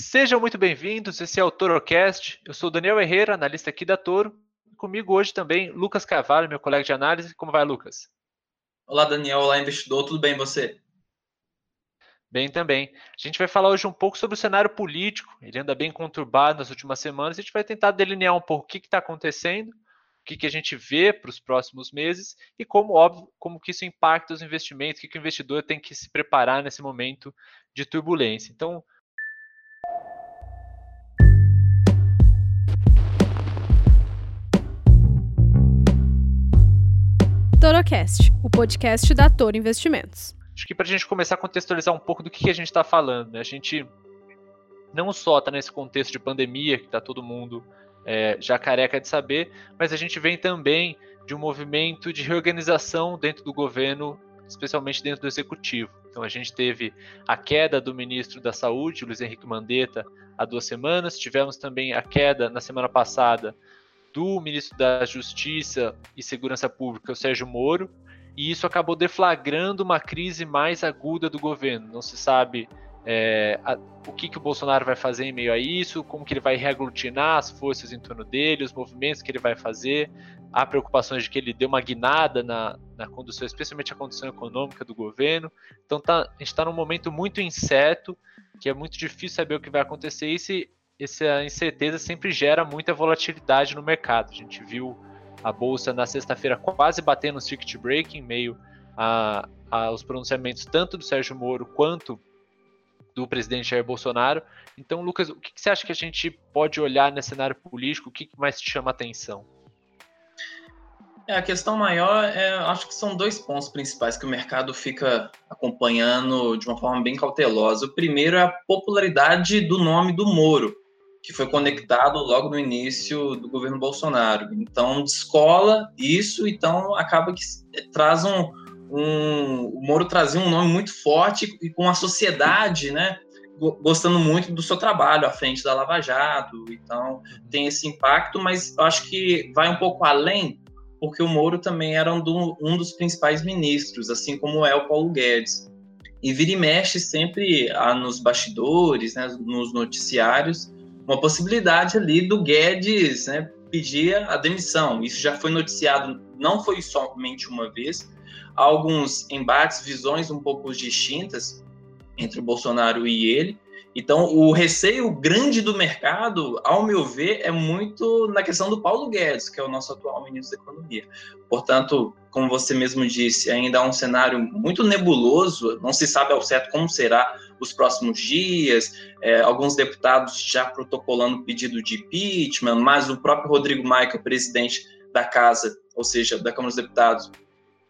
Sejam muito bem-vindos, esse é o ToroCast. Eu sou o Daniel Herrera, analista aqui da Toro. Comigo hoje também Lucas Carvalho, meu colega de análise. Como vai, Lucas? Olá, Daniel. Olá, investidor. Tudo bem você? Bem também. A gente vai falar hoje um pouco sobre o cenário político. Ele anda bem conturbado nas últimas semanas. A gente vai tentar delinear um pouco o que está acontecendo, o que, que a gente vê para os próximos meses e como, óbvio, como que isso impacta os investimentos, o que, que o investidor tem que se preparar nesse momento de turbulência. Então, Torocast, o podcast da Toro Investimentos. Acho que para a gente começar a contextualizar um pouco do que, a gente está falando, né? a gente não só está nesse contexto de pandemia, que está todo mundo é, já careca de saber, mas a gente vem também de um movimento de reorganização dentro do governo, especialmente dentro do executivo. Então a gente teve a queda do ministro da Saúde, Luiz Henrique Mandetta, há duas semanas, tivemos também a queda na semana passada do ministro da Justiça e Segurança Pública, o Sérgio Moro, e isso acabou deflagrando uma crise mais aguda do governo. Não se sabe é, a, o que, que o Bolsonaro vai fazer em meio a isso, como que ele vai reaglutinar as forças em torno dele, os movimentos que ele vai fazer. Há preocupações de que ele deu uma guinada na, na condução, especialmente a condição econômica do governo. Então tá, a gente está num momento muito incerto, que é muito difícil saber o que vai acontecer. E se essa incerteza sempre gera muita volatilidade no mercado. A gente viu a bolsa na sexta-feira quase batendo no circuit break em meio a, aos pronunciamentos tanto do Sérgio Moro quanto do presidente Jair Bolsonaro. Então, Lucas, o que, que você acha que a gente pode olhar nesse cenário político? O que, que mais te chama a atenção? É, a questão maior, é, acho que são dois pontos principais que o mercado fica acompanhando de uma forma bem cautelosa. O primeiro é a popularidade do nome do Moro que foi conectado logo no início do governo Bolsonaro. Então, descola isso, então acaba que traz um, um, o Moro trazia um nome muito forte e com a sociedade, né, gostando muito do seu trabalho à frente da Lava Jato, então tem esse impacto, mas eu acho que vai um pouco além, porque o Moro também era um, do, um dos principais ministros, assim como é o Paulo Guedes. E vira e mexe sempre ah, nos bastidores, né, nos noticiários, uma possibilidade ali do Guedes né, pedir a demissão. Isso já foi noticiado, não foi somente uma vez. Há alguns embates, visões um pouco distintas entre o Bolsonaro e ele. Então, o receio grande do mercado, ao meu ver, é muito na questão do Paulo Guedes, que é o nosso atual ministro da Economia. Portanto, como você mesmo disse, ainda há um cenário muito nebuloso, não se sabe ao certo como será os próximos dias, é, alguns deputados já protocolando pedido de impeachment, mas o próprio Rodrigo Maia, presidente da Casa, ou seja, da Câmara dos Deputados,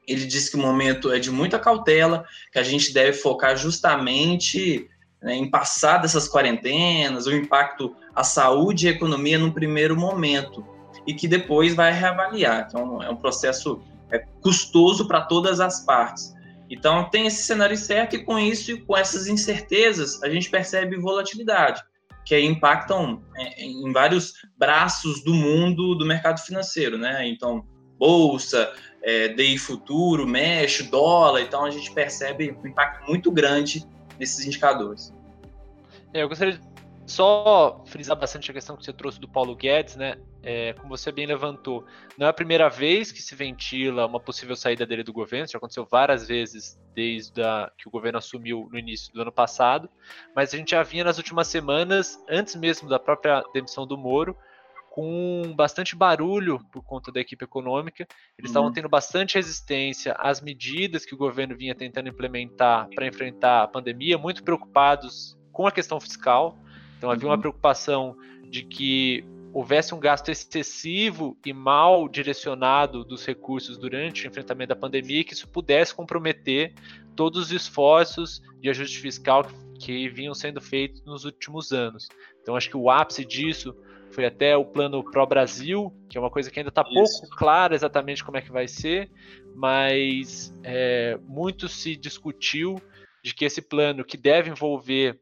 ele disse que o momento é de muita cautela, que a gente deve focar justamente né, em passar dessas quarentenas, o impacto à saúde e à economia no primeiro momento, e que depois vai reavaliar. Então, é um processo é, custoso para todas as partes. Então, tem esse cenário certo, e com isso e com essas incertezas, a gente percebe volatilidade, que aí impactam é, em vários braços do mundo do mercado financeiro, né? Então, bolsa, é, DI futuro, mexe, dólar, então a gente percebe um impacto muito grande desses indicadores. É, eu gostaria de só frisar bastante a questão que você trouxe do Paulo Guedes, né? É, como você bem levantou, não é a primeira vez que se ventila uma possível saída dele do governo, já aconteceu várias vezes desde a, que o governo assumiu no início do ano passado, mas a gente já vinha nas últimas semanas, antes mesmo da própria demissão do Moro, com bastante barulho por conta da equipe econômica. Eles uhum. estavam tendo bastante resistência às medidas que o governo vinha tentando implementar para enfrentar a pandemia, muito preocupados com a questão fiscal. Então havia uma uhum. preocupação de que houvesse um gasto excessivo e mal direcionado dos recursos durante o enfrentamento da pandemia, que isso pudesse comprometer todos os esforços de ajuste fiscal que vinham sendo feitos nos últimos anos. Então acho que o ápice disso foi até o plano Pro Brasil, que é uma coisa que ainda está pouco clara exatamente como é que vai ser, mas é, muito se discutiu de que esse plano, que deve envolver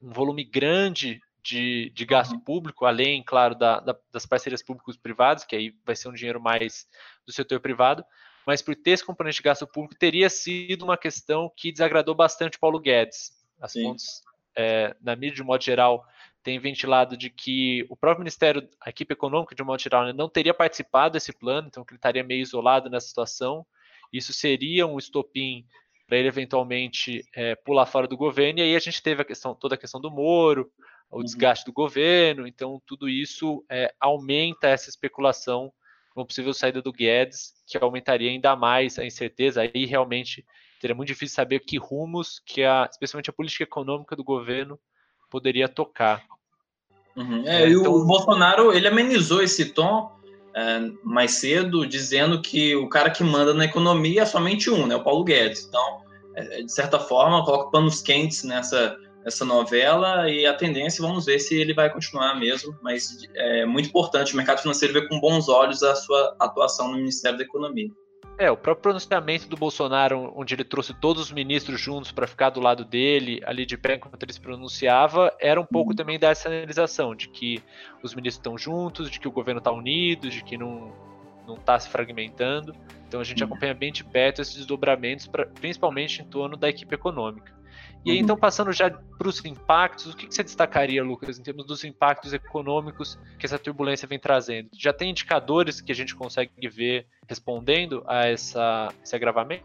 um volume grande de, de gasto uhum. público, além, claro, da, da, das parcerias públicos-privadas, que aí vai ser um dinheiro mais do setor privado, mas por ter esse componente de gasto público, teria sido uma questão que desagradou bastante Paulo Guedes. As Sim. fontes é, na mídia de modo geral, tem ventilado de que o próprio Ministério, a equipe econômica de modo geral, né, não teria participado desse plano, então que ele estaria meio isolado nessa situação. Isso seria um estopim para ele eventualmente é, pular fora do governo. E aí a gente teve a questão, toda a questão do Moro, o uhum. desgaste do governo. Então tudo isso é, aumenta essa especulação com a possível saída do Guedes, que aumentaria ainda mais a incerteza. Aí realmente seria muito difícil saber que rumos que a, especialmente a política econômica do governo poderia tocar. Uhum. É, é, e então... o Bolsonaro ele amenizou esse tom é, mais cedo, dizendo que o cara que manda na economia é somente um, né, o Paulo Guedes. Então, é, de certa forma, coloca panos quentes nessa, nessa novela e a tendência, vamos ver se ele vai continuar mesmo, mas é muito importante o mercado financeiro ver com bons olhos a sua atuação no Ministério da Economia. É, o próprio pronunciamento do Bolsonaro, onde ele trouxe todos os ministros juntos para ficar do lado dele, ali de pé enquanto ele se pronunciava, era um pouco uhum. também dessa sinalização de que os ministros estão juntos, de que o governo está unido, de que não não está se fragmentando. Então a gente uhum. acompanha bem de perto esses desdobramentos, pra, principalmente em torno da equipe econômica. E aí, uhum. então, passando já para os impactos, o que, que, você destacaria, Lucas, em termos dos impactos econômicos que essa turbulência vem trazendo? Já tem indicadores que a gente consegue ver respondendo a essa, esse agravamento?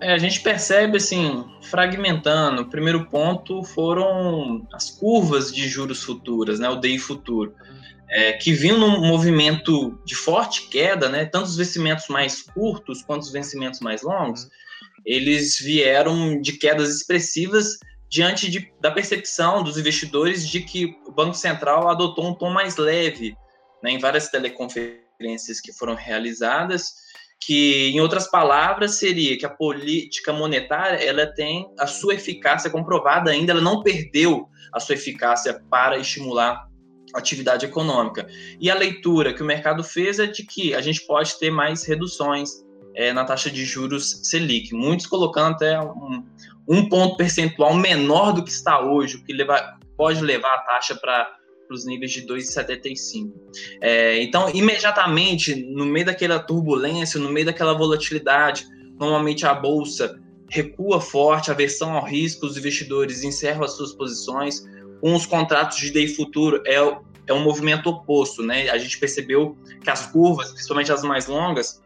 É, a gente percebe, assim, fragmentando. O primeiro ponto foram as curvas de juros futuras, né, o DI futuro, é, que vinham num movimento de forte queda, né, tanto os vencimentos mais curtos quanto os vencimentos mais longos, uhum eles vieram de quedas expressivas diante de, da percepção dos investidores de que o Banco Central adotou um tom mais leve né, em várias teleconferências que foram realizadas, que, em outras palavras, seria que a política monetária ela tem a sua eficácia comprovada ainda, ela não perdeu a sua eficácia para estimular a atividade econômica. E a leitura que o mercado fez é de que a gente pode ter mais reduções é, na taxa de juros Selic, muitos colocando até um, um ponto percentual menor do que está hoje, o que leva, pode levar a taxa para os níveis de 2,75. É, então, imediatamente, no meio daquela turbulência, no meio daquela volatilidade, normalmente a bolsa recua forte, aversão ao risco, os investidores encerram as suas posições. Com os contratos de day futuro é, é um movimento oposto, né? A gente percebeu que as curvas, principalmente as mais longas,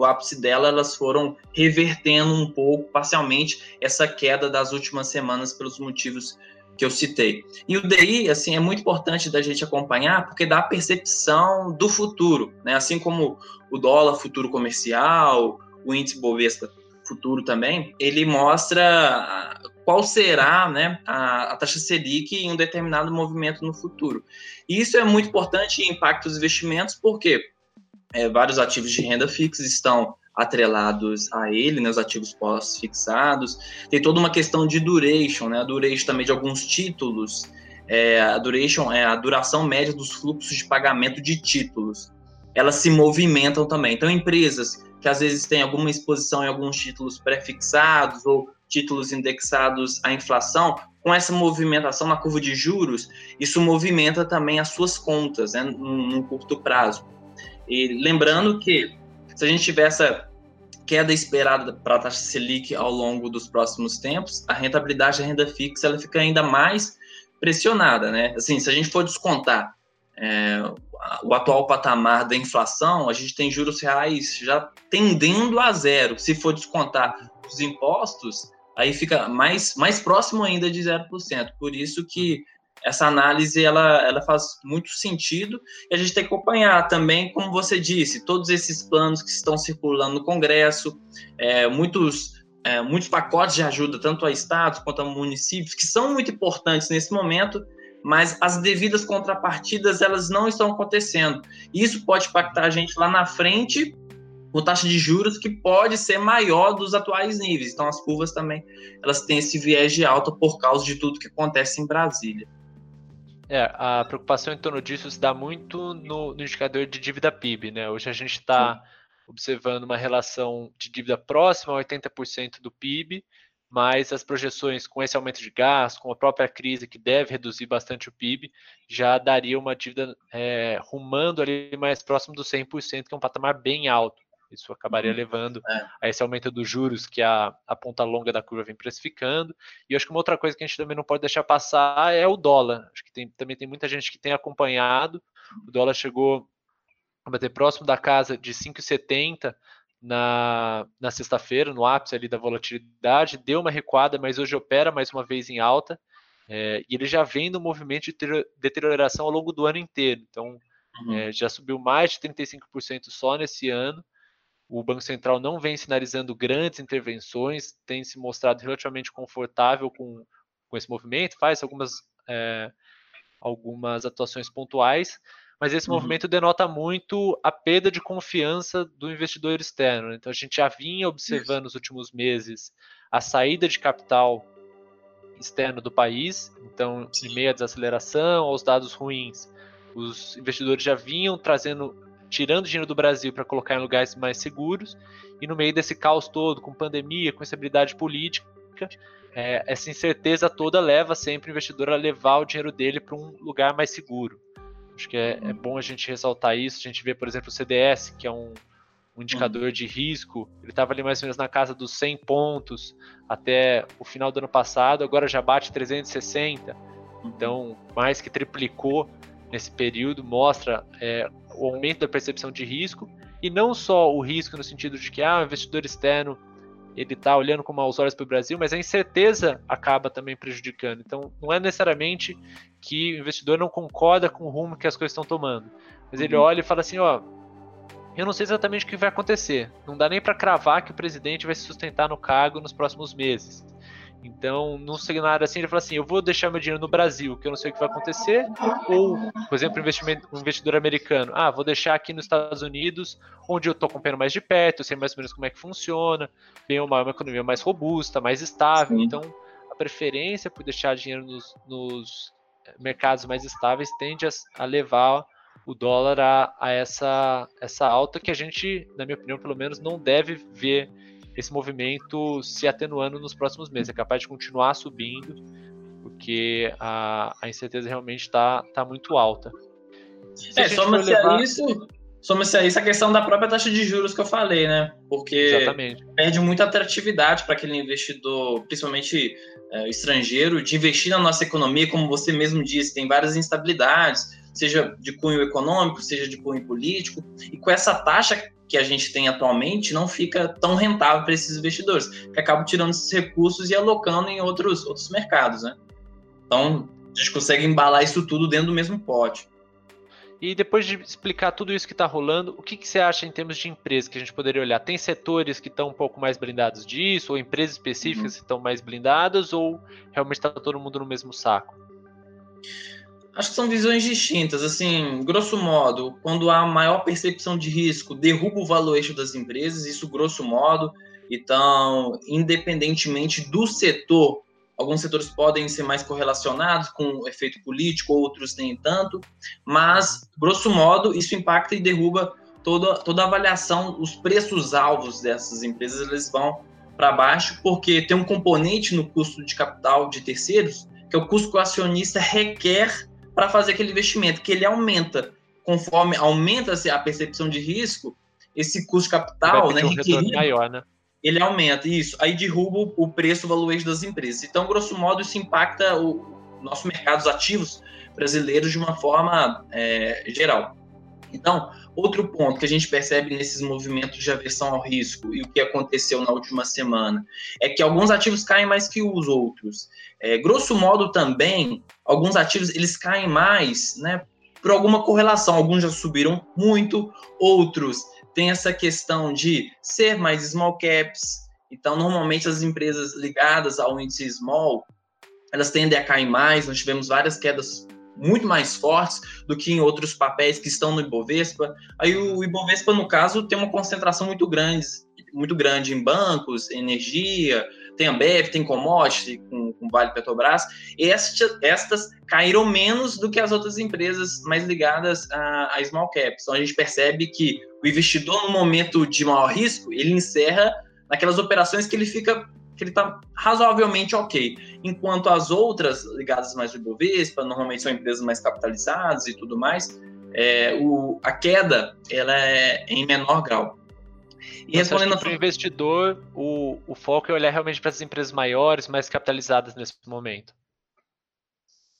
o ápice dela, elas foram revertendo um pouco, parcialmente, essa queda das últimas semanas pelos motivos que eu citei. E o DI, assim, é muito importante da gente acompanhar, porque dá a percepção do futuro, né? Assim como o dólar futuro comercial, o índice Bovespa futuro também, ele mostra qual será né, a, a, taxa Selic em um determinado movimento no futuro. E isso é muito importante e impacta os investimentos, porque é, vários ativos de renda fixa estão atrelados a ele, né, os ativos pós-fixados. Tem toda uma questão de duration, né, a duration também de alguns títulos. É, a duration é a duração média dos fluxos de pagamento de títulos. Elas se movimentam também. Então, empresas que às vezes têm alguma exposição em alguns títulos pré-fixados ou títulos indexados à inflação, com essa movimentação na curva de juros, isso movimenta também as suas contas né, num, curto prazo. E lembrando que se a gente tiver essa queda esperada para a taxa Selic ao longo dos próximos tempos, a rentabilidade da renda fixa ela fica ainda mais pressionada, né? Assim, se a gente for descontar é, o atual patamar da inflação, a gente tem juros reais já tendendo a zero. Se for descontar os impostos, aí fica mais, mais próximo ainda de 0%. Por isso que essa análise ela, ela faz muito sentido e a gente tem que acompanhar também, como você disse, todos esses planos que estão circulando no Congresso, é, muitos, é, muitos pacotes de ajuda, tanto a estados quanto a municípios, que são muito importantes nesse momento, mas as devidas contrapartidas elas não estão acontecendo. Isso pode impactar a gente lá na frente com taxa de juros que pode ser maior dos atuais níveis. Então as curvas também elas têm esse viés de alta por causa de tudo que acontece em Brasília. É, a preocupação em torno disso se dá muito no, no indicador de dívida PIB, né? Hoje a gente está observando uma relação de dívida próxima a 80% do PIB, mas as projeções com esse aumento de gás, com a própria crise que deve reduzir bastante o PIB, já daria uma dívida é, rumando ali mais próximo dos 100%, que é um patamar bem alto. Isso acabaria uhum. levando é. a esse aumento dos juros que a, a ponta longa da curva vem precificando. E acho que uma outra coisa que a gente também não pode deixar passar é o dólar. Acho que tem, também tem muita gente que tem acompanhado. O dólar chegou a bater próximo da casa de 5,70 na, na sexta-feira, no ápice ali da volatilidade, deu uma recuada, mas hoje opera mais uma vez em alta. É, e ele já vem no movimento de deterioração ao longo do ano inteiro. Então, uhum. é, já subiu mais de 35% só nesse ano. O Banco Central não vem sinalizando grandes intervenções, tem se mostrado relativamente confortável com, com esse movimento, faz algumas, é, algumas atuações pontuais, mas esse uhum. movimento denota muito a perda de confiança do investidor externo. Então, a gente já vinha observando Isso. nos últimos meses a saída de capital externo do país. Então, em meio à desaceleração, aos dados ruins, os investidores já vinham trazendo, tirando dinheiro do Brasil para colocar em lugares mais seguros. E no meio desse caos todo, com pandemia, com instabilidade política, é, essa incerteza toda leva sempre o investidor a levar o dinheiro dele para um lugar mais seguro. Acho que é, é, bom a gente ressaltar isso. A gente vê, por exemplo, o CDS, que é um, um indicador uhum. de risco, ele estava ali mais ou menos na casa dos 100 pontos até o final do ano passado, agora já bate 360, então mais que triplicou nesse período, mostra é, o aumento da percepção de risco, e não só o risco no sentido de que ah, o investidor externo ele está olhando com maus olhos para o Brasil, mas a incerteza acaba também prejudicando. Então, não é necessariamente que o investidor não concorda com o rumo que as coisas estão tomando, mas ele uhum. olha e fala assim, ó, eu não sei exatamente o que vai acontecer. Não dá nem para cravar que o presidente vai se sustentar no cargo nos próximos meses. Então, num cenário assim, ele fala assim: eu vou deixar meu dinheiro no Brasil, que eu não sei o que vai acontecer, ou, por exemplo, um investidor americano: ah, vou deixar aqui nos Estados Unidos, onde eu estou acompanhando mais de perto, eu sei mais ou menos como é que funciona, bem ou mal, uma economia mais robusta, mais estável. Sim. Então, a preferência por deixar dinheiro nos, nos mercados mais estáveis tende a, a levar o dólar a, a, essa, essa alta que a gente, na minha opinião, pelo menos, não deve ver esse movimento se atenuando nos próximos meses. É capaz de continuar subindo, porque a, a incerteza realmente está tá muito alta. Se é, soma-se levar... a isso, soma-se a isso a questão da própria taxa de juros que eu falei, né? Porque Exatamente. perde muita atratividade para aquele investidor, principalmente é, estrangeiro, de investir na nossa economia, como você mesmo disse, tem várias instabilidades seja de cunho econômico, seja de cunho político, e com essa taxa que a gente tem atualmente, não fica tão rentável para esses investidores, que acabam tirando esses recursos e alocando em outros, outros mercados, né? Então, a gente consegue embalar isso tudo dentro do mesmo pote. E depois de explicar tudo isso que está rolando, o que, que, você acha em termos de empresas que a gente poderia olhar? Tem setores que estão um pouco mais blindados disso, ou empresas específicas uhum. que estão mais blindadas, ou realmente está todo mundo no mesmo saco? Acho que são visões distintas. Assim, grosso modo, quando há maior percepção de risco, derruba o valuation das empresas, isso grosso modo. Então, independentemente do setor, alguns setores podem ser mais correlacionados com efeito político, outros nem tanto, mas, grosso modo, isso impacta e derruba toda, toda a avaliação, os preços alvos dessas empresas, eles vão para baixo, porque tem um componente no custo de capital de terceiros, que é o custo que o acionista requer para fazer aquele investimento, que ele aumenta. Conforme aumenta a percepção de risco, esse custo de capital, né, um maior, né? Ele aumenta, isso. Aí derruba o preço, o valuation das empresas. Então, grosso modo, isso impacta o nosso mercado, os ativos brasileiros de uma forma é, geral. Então, outro ponto que a gente percebe nesses movimentos de aversão ao risco e o que aconteceu na última semana é que alguns ativos caem mais que os outros. É, grosso modo, também, alguns ativos eles caem mais, né, por alguma correlação. Alguns já subiram muito, outros têm essa questão de ser mais small caps. Então, normalmente as empresas ligadas ao índice small, elas tendem a cair mais. Nós tivemos várias quedas muito mais fortes do que em outros papéis que estão no Ibovespa. Aí o Ibovespa, no caso, tem uma concentração muito grande, muito grande em bancos, energia, tem Ambev, tem commodity com, com Vale Petrobras. Estas, estas caíram menos do que as outras empresas mais ligadas a, a small caps. Então a gente percebe que o investidor no momento de maior risco, ele encerra naquelas operações que ele fica que ele está razoavelmente ok. Enquanto as outras, ligadas mais ao Ibovespa, normalmente são empresas mais capitalizadas e tudo mais, é, o, a queda ela é em menor grau. E respondendo para o investidor, o, o foco é olhar realmente para as empresas maiores, mais capitalizadas nesse momento.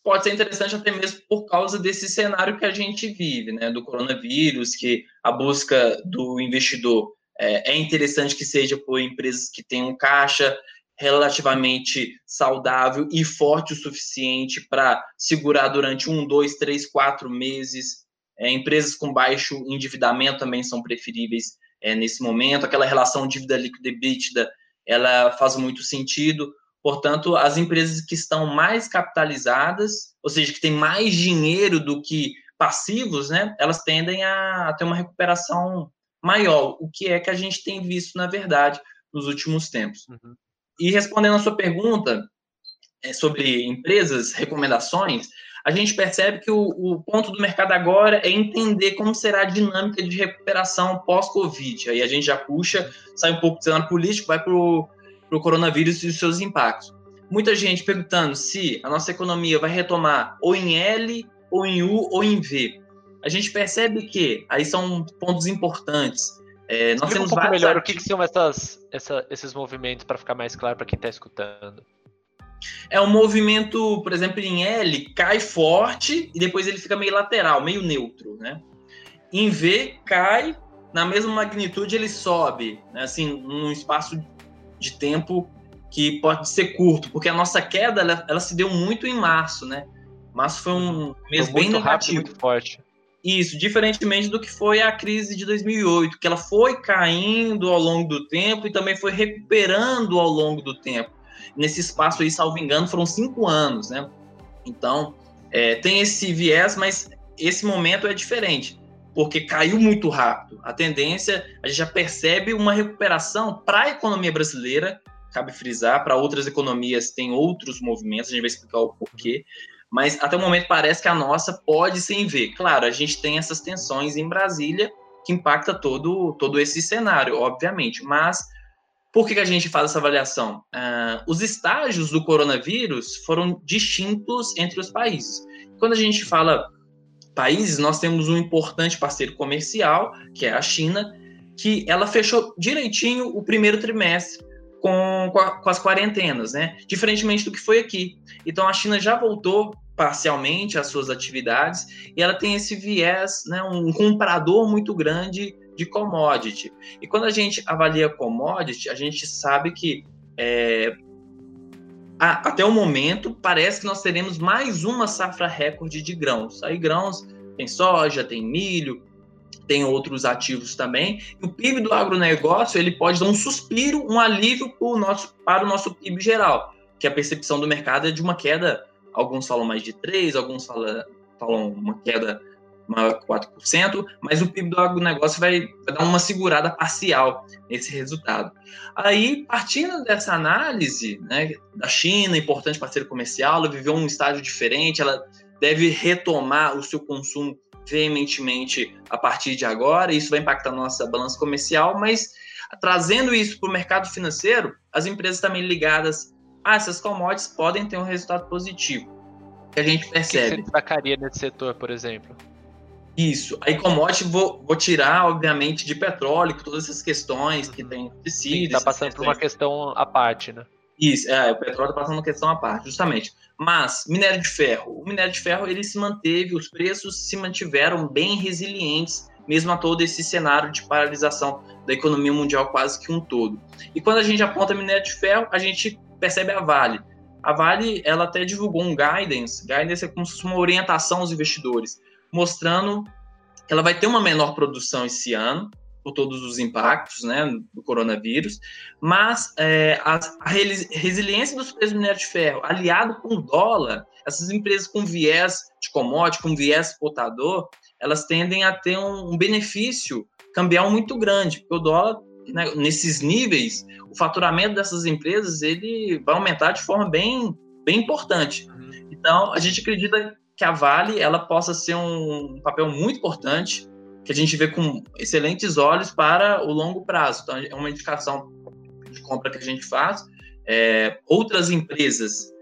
Pode ser interessante até mesmo por causa desse cenário que a gente vive, né, do coronavírus, que a busca do investidor é, é interessante que seja por empresas que tenham caixa relativamente saudável e forte o suficiente para segurar durante um, dois, três, quatro meses. É, empresas com baixo endividamento também são preferíveis é, nesse momento. Aquela relação dívida líquida EBITDA, ela faz muito sentido. Portanto, as empresas que estão mais capitalizadas, ou seja, que têm mais dinheiro do que passivos, né, elas tendem a ter uma recuperação maior, o que é que a gente tem visto, na verdade, nos últimos tempos. Uhum. E respondendo a sua pergunta sobre empresas, recomendações, a gente percebe que o, o, ponto do mercado agora é entender como será a dinâmica de recuperação pós-Covid. Aí a gente já puxa, sai um pouco do cenário político, vai para o coronavírus e os seus impactos. Muita gente perguntando se a nossa economia vai retomar ou em L, ou em U, ou em V. A gente percebe que aí são pontos importantes. É, nós temos um pouco melhor o que, que são essas, essa, esses movimentos para ficar mais claro para quem está escutando é um movimento, por exemplo, em L, cai forte e depois ele fica meio lateral, meio neutro, né? Em V, cai, na mesma magnitude ele sobe, né? assim, num espaço de tempo que pode ser curto, porque a nossa queda, ela, ela se deu muito em março, né? Março foi um mês foi bem negativo. Rápido, muito forte. Isso, diferentemente do que foi a crise de 2008, que ela foi caindo ao longo do tempo e também foi recuperando ao longo do tempo nesse espaço aí, salvo engano, foram cinco anos, né? Então, é, tem esse viés, mas esse momento é diferente, porque caiu muito rápido. A tendência, a gente já percebe uma recuperação para a economia brasileira, cabe frisar, para outras economias tem outros movimentos, a gente vai explicar o porquê, mas até o momento parece que a nossa pode sem ver. Claro, a gente tem essas tensões em Brasília que impacta todo, todo esse cenário, obviamente, mas por que, que a gente faz essa avaliação? Uh, os estágios do coronavírus foram distintos entre os países. Quando a gente fala países, nós temos um importante parceiro comercial, que é a China, que ela fechou direitinho o primeiro trimestre com, com, a, com, as quarentenas, né? Diferentemente do que foi aqui. Então a China já voltou parcialmente às suas atividades e ela tem esse viés, né, um comprador muito grande de commodity. E quando a gente avalia commodity, a gente sabe que é, a, até o momento parece que nós teremos mais uma safra recorde de grãos. Aí grãos tem soja, tem milho, tem outros ativos também. O PIB do agronegócio ele pode dar um suspiro, um alívio para o nosso, para o nosso PIB geral, que a percepção do mercado é de uma queda. Alguns falam mais de 3, alguns falam, falam uma queda maior que 4%, mas o PIB do agronegócio vai, vai dar uma segurada parcial nesse resultado. Aí, partindo dessa análise né, da China, importante parceiro comercial, ela viveu um estágio diferente, ela deve retomar o seu consumo veementemente a partir de agora, isso vai impactar a nossa balança comercial, mas trazendo isso para o mercado financeiro, as empresas também ligadas a essas commodities podem ter um resultado positivo. Que a gente percebe. O que você destacaria nesse setor, por exemplo? Isso. Aí commodity vou, vou tirar, obviamente, de petróleo, todas essas questões que tem tecido. Está passando por uma questão à parte, né? Isso, é, o petróleo está passando uma questão à parte, justamente. Mas, minério de ferro. O minério de ferro, ele se manteve, os preços se mantiveram bem resilientes, mesmo a todo esse cenário de paralisação da economia mundial quase que um todo. E quando a gente aponta minério de ferro, a gente percebe a Vale. A Vale, ela até divulgou um guidance, guidance é como se fosse uma orientação aos investidores, mostrando que ela vai ter uma menor produção esse ano, por todos os impactos né, do coronavírus, mas é, a, a, resiliência dos preços do minério de ferro, aliado com o dólar, essas empresas com viés de commodity, com viés exportador, elas tendem a ter um, um benefício cambial muito grande, porque o dólar, né, nesses níveis, o faturamento dessas empresas ele vai aumentar de forma bem, bem importante. Uhum. Então, a gente acredita que a Vale ela possa ser um papel muito importante que a gente vê com excelentes olhos para o longo prazo. Então, é uma indicação de compra que a gente faz. É, outras empresas,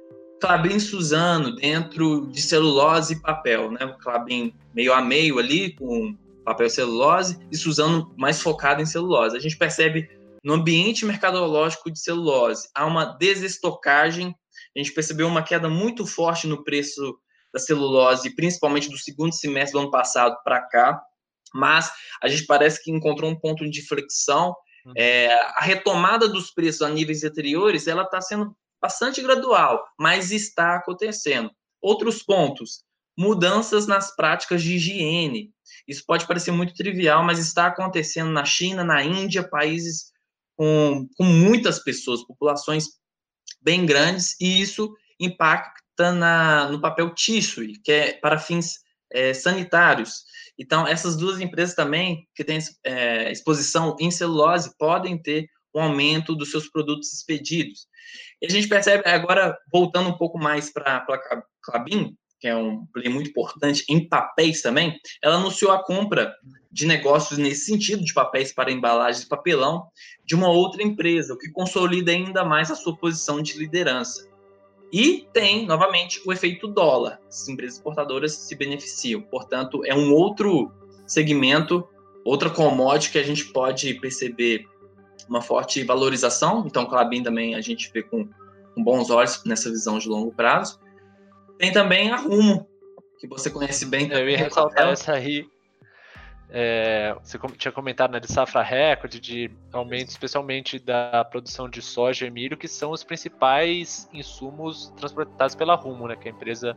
Clabin Suzano, dentro de celulose e papel, né? O Clabin meio a meio ali, com papel celulose, e Suzano mais focado em celulose. A gente percebe no ambiente mercadológico de celulose há uma desestocagem. A gente percebeu uma queda muito forte no preço da celulose, principalmente do segundo semestre do ano passado para cá, mas a gente parece que encontrou um ponto de flexão. Uhum. É, a retomada dos preços a níveis anteriores ela está sendo bastante gradual, mas está acontecendo. Outros pontos, mudanças nas práticas de higiene. Isso pode parecer muito trivial, mas está acontecendo na China, na Índia, países com, com muitas pessoas, populações bem grandes, e isso impacta na, no papel tissue, que é para fins é, sanitários. Então, essas duas empresas também, que têm é, exposição em celulose, podem ter um aumento dos seus produtos expedidos. E a gente percebe, agora, voltando um pouco mais para a Clabin, que é um play muito importante em papéis também, ela anunciou a compra de negócios nesse sentido, de papéis para embalagens de papelão, de uma outra empresa, o que consolida ainda mais a sua posição de liderança. E tem, novamente, o efeito dólar. As empresas exportadoras se beneficiam. Portanto, é um outro segmento, outra commodity que a gente pode perceber uma forte valorização. Então, Clabin também a gente vê com, com bons olhos nessa visão de longo prazo. Tem também a Rumo, que você conhece bem. Eu ia ressaltar essa aí. É, você tinha comentado né, de safra recorde, de aumento especialmente da produção de soja e milho, que são os principais insumos transportados pela Rumo, né, que é a empresa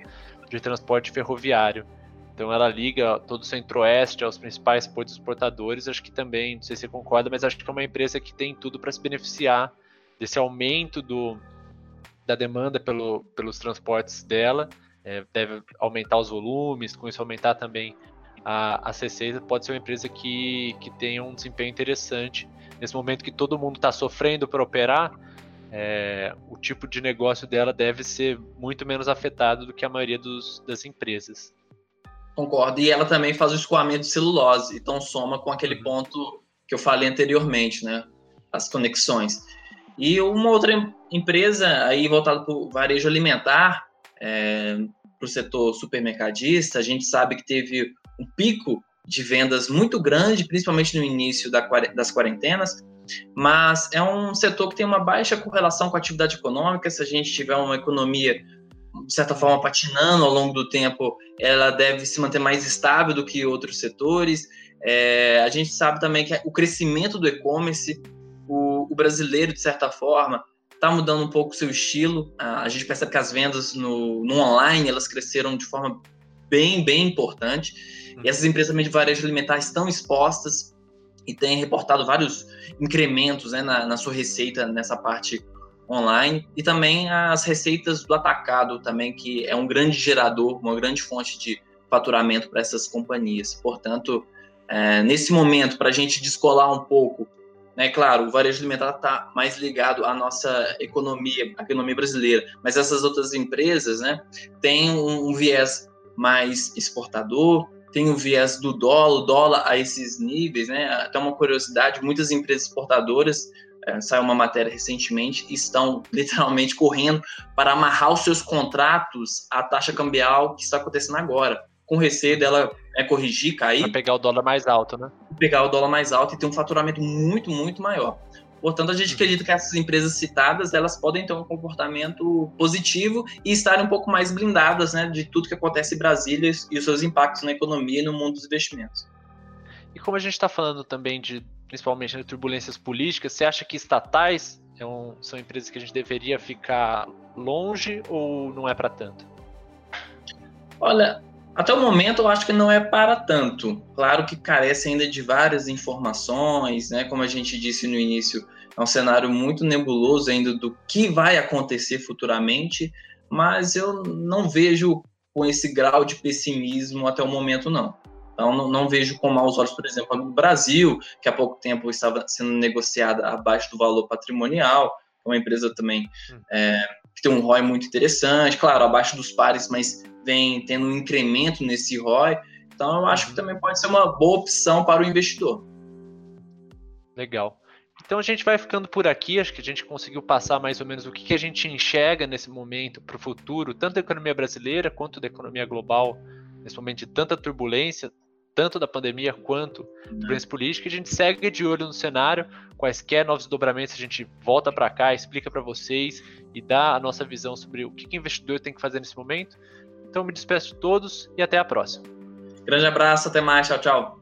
de transporte ferroviário. Então ela liga todo o centro-oeste aos principais portos exportadores. Acho que também, não sei se você concorda, mas acho que é uma empresa que tem tudo para se beneficiar desse aumento do, da demanda pelo, pelos transportes dela. É, deve aumentar os volumes, com isso aumentar também a, a C6. Pode ser uma empresa que, que tenha um desempenho interessante. Nesse momento que todo mundo está sofrendo para operar, é, o tipo de negócio dela deve ser muito menos afetado do que a maioria dos, das empresas. Concordo. E ela também faz o escoamento de celulose, então soma com aquele uhum. ponto que eu falei anteriormente, né? As conexões. E uma outra empresa aí voltada para o varejo alimentar, é, para o setor supermercadista, a gente sabe que teve um pico de vendas muito grande, principalmente no início da, das quarentenas, mas é um setor que tem uma baixa correlação com a atividade econômica. Se a gente tiver uma economia de certa forma, patinando ao longo do tempo, ela deve se manter mais estável do que outros setores. É, a gente sabe também que o crescimento do e-commerce, o, o, brasileiro, de certa forma, está mudando um pouco o seu estilo. A, gente percebe que as vendas no, no, online elas cresceram de forma bem, bem importante. E essas empresas de varejo alimentar estão expostas e têm reportado vários incrementos né, na, na sua receita nessa parte online e também as receitas do atacado também que é um grande gerador, uma grande fonte de faturamento para essas companhias. Portanto, é, nesse momento, para a gente descolar um pouco, né, claro, o varejo alimentar está mais ligado à nossa economia, à economia brasileira, mas essas outras empresas, né, têm um, um viés mais exportador, tem o viés do dólar, o dólar a esses níveis, né? Até uma curiosidade, muitas empresas exportadoras é, saiu uma matéria recentemente, estão literalmente correndo para amarrar os seus contratos à taxa cambial que está acontecendo agora, com receio dela é, corrigir, cair. Para pegar o dólar mais alto, né? Pegar o dólar mais alto e ter um faturamento muito, muito maior. Portanto, a gente uhum. acredita que essas empresas citadas elas podem ter um comportamento positivo e estarem um pouco mais blindadas né, de tudo que acontece em Brasília e os seus impactos na economia e no mundo dos investimentos. E como a gente está falando também de principalmente de turbulências políticas, você acha que estatais é um, são empresas que a gente deveria ficar longe ou não é para tanto? Olha, até o momento eu acho que não é para tanto. Claro que carece ainda de várias informações, né? Como a gente disse no início, é um cenário muito nebuloso ainda do que vai acontecer futuramente, mas eu não vejo com esse grau de pessimismo até o momento, não. Então, não, não, vejo com maus olhos, por exemplo, no Brasil, que há pouco tempo estava sendo negociada abaixo do valor patrimonial, é uma empresa também hum. é, que tem um ROI muito interessante, claro, abaixo dos pares, mas vem tendo um incremento nesse ROI. Então, eu acho que uhum. também pode ser uma boa opção para o investidor. Legal. Então a gente vai ficando por aqui. Acho que a gente conseguiu passar mais ou menos o que, que a gente enxerga nesse momento para o futuro, tanto da economia brasileira quanto da economia global, nesse momento de tanta turbulência, tanto da pandemia quanto da doença política. A gente segue de olho no cenário, quaisquer novos dobramentos a gente volta para cá, explica para vocês e dá a nossa visão sobre o que o investidor tem que fazer nesse momento. Então me despeço de todos e até a próxima. Grande abraço, até mais, tchau, tchau.